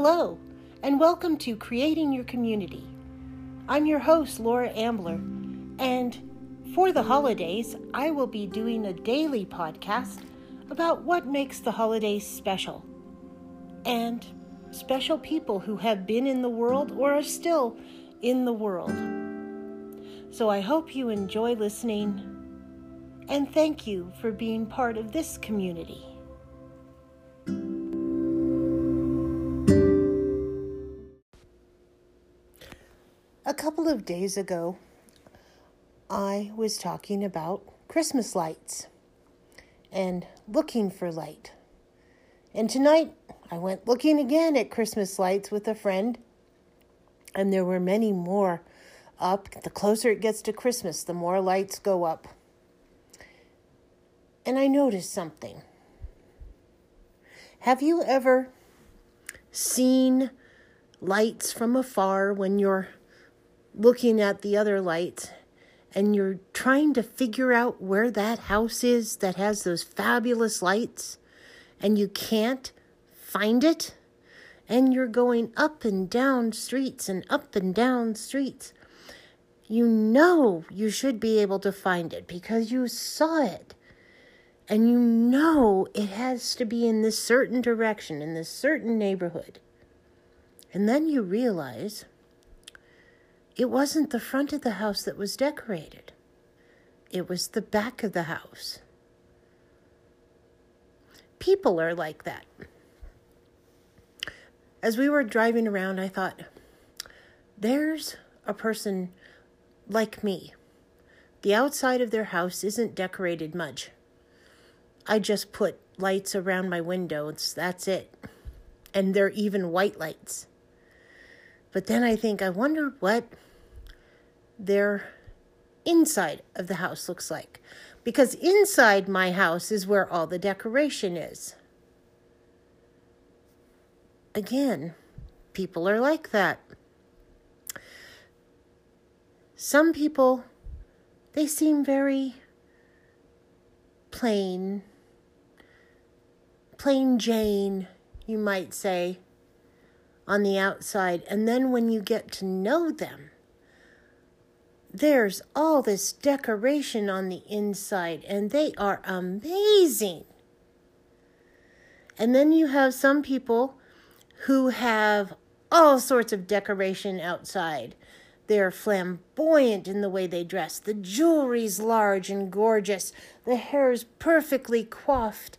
Hello, and welcome to Creating Your Community. I'm your host, Laura Ambler, and for the holidays, I will be doing a daily podcast about what makes the holidays special and special people who have been in the world or are still in the world. So I hope you enjoy listening and thank you for being part of this community. A couple of days ago, I was talking about Christmas lights and looking for light. And tonight, I went looking again at Christmas lights with a friend, and there were many more up. The closer it gets to Christmas, the more lights go up. And I noticed something. Have you ever seen lights from afar when you're looking at the other lights and you're trying to figure out where that house is that has those fabulous lights and you can't find it and you're going up and down streets and up and down streets. You know you should be able to find it because you saw it and you know it has to be in this certain direction in this certain neighborhood. And then you realize it wasn't the front of the house that was decorated, it was the back of the house. People are like that. As we were driving around, I thought, there's a person like me. The outside of their house isn't decorated much. I just put lights around my windows, that's it. And they're even white lights. But then I think, I wonder what their inside of the house looks like. Because inside my house is where all the decoration is. Again, people are like that. Some people, they seem very plain, plain Jane, you might say, on the outside. And then when you get to know them, there's all this decoration on the inside, and they are amazing. And then you have some people who have all sorts of decoration outside. They're flamboyant in the way they dress. The jewelry's large and gorgeous. The hair's perfectly coiffed.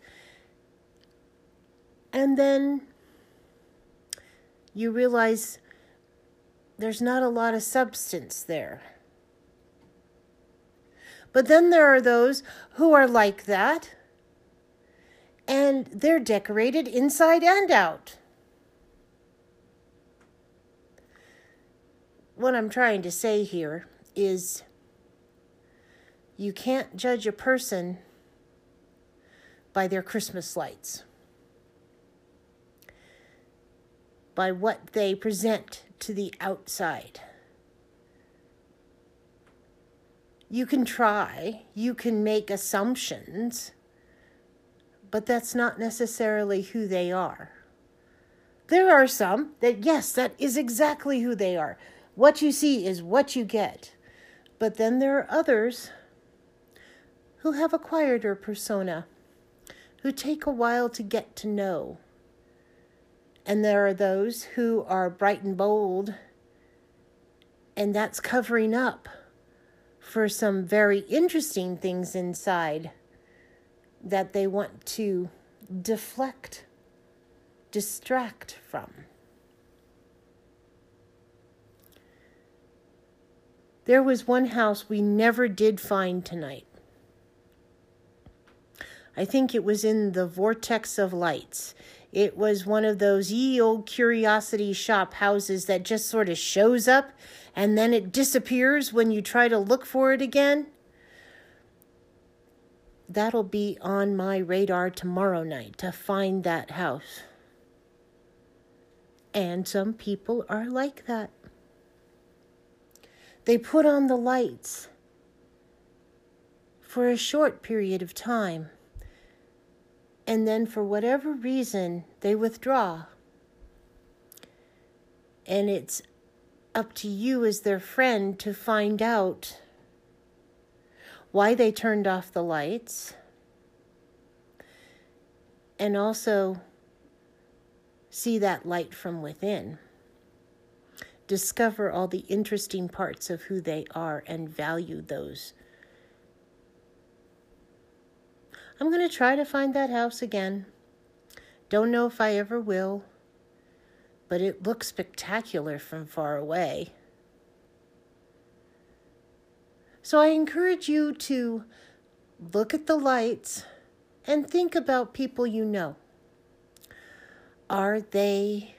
And then you realize there's not a lot of substance there. But then there are those who are like that, and they're decorated inside and out. What I'm trying to say here is you can't judge a person by their Christmas lights, by what they present to the outside. You can try, you can make assumptions, but that's not necessarily who they are. There are some that, yes, that is exactly who they are. What you see is what you get. But then there are others who have a quieter persona, who take a while to get to know. And there are those who are bright and bold, and that's covering up for some very interesting things inside that they want to deflect, distract from. There was one house we never did find tonight. I think it was in the vortex of lights. It was one of those ye old curiosity shop houses that just sort of shows up and then it disappears when you try to look for it again. That'll be on my radar tomorrow night to find that house. And some people are like that. They put on the lights for a short period of time and then for whatever reason they withdraw. And it's up to you as their friend to find out why they turned off the lights and also see that light from within. Discover all the interesting parts of who they are and value those. I'm going to try to find that house again. Don't know if I ever will, but it looks spectacular from far away. So I encourage you to look at the lights and think about people you know. Are they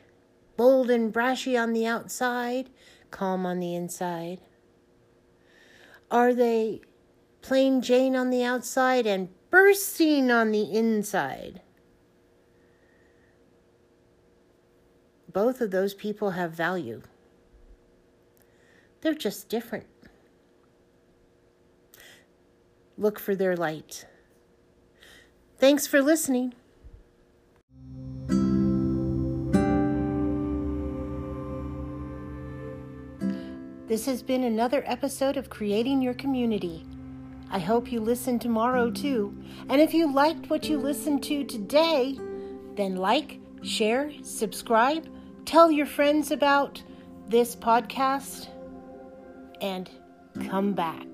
bold and brashy on the outside, calm on the inside? Are they plain Jane on the outside and bursting on the inside? Both of those people have value. They're just different. Look for their light. Thanks for listening. This has been another episode of Creating Your Community. I hope you listen tomorrow too. And if you liked what you listened to today, then like, share, subscribe, tell your friends about this podcast, and come back.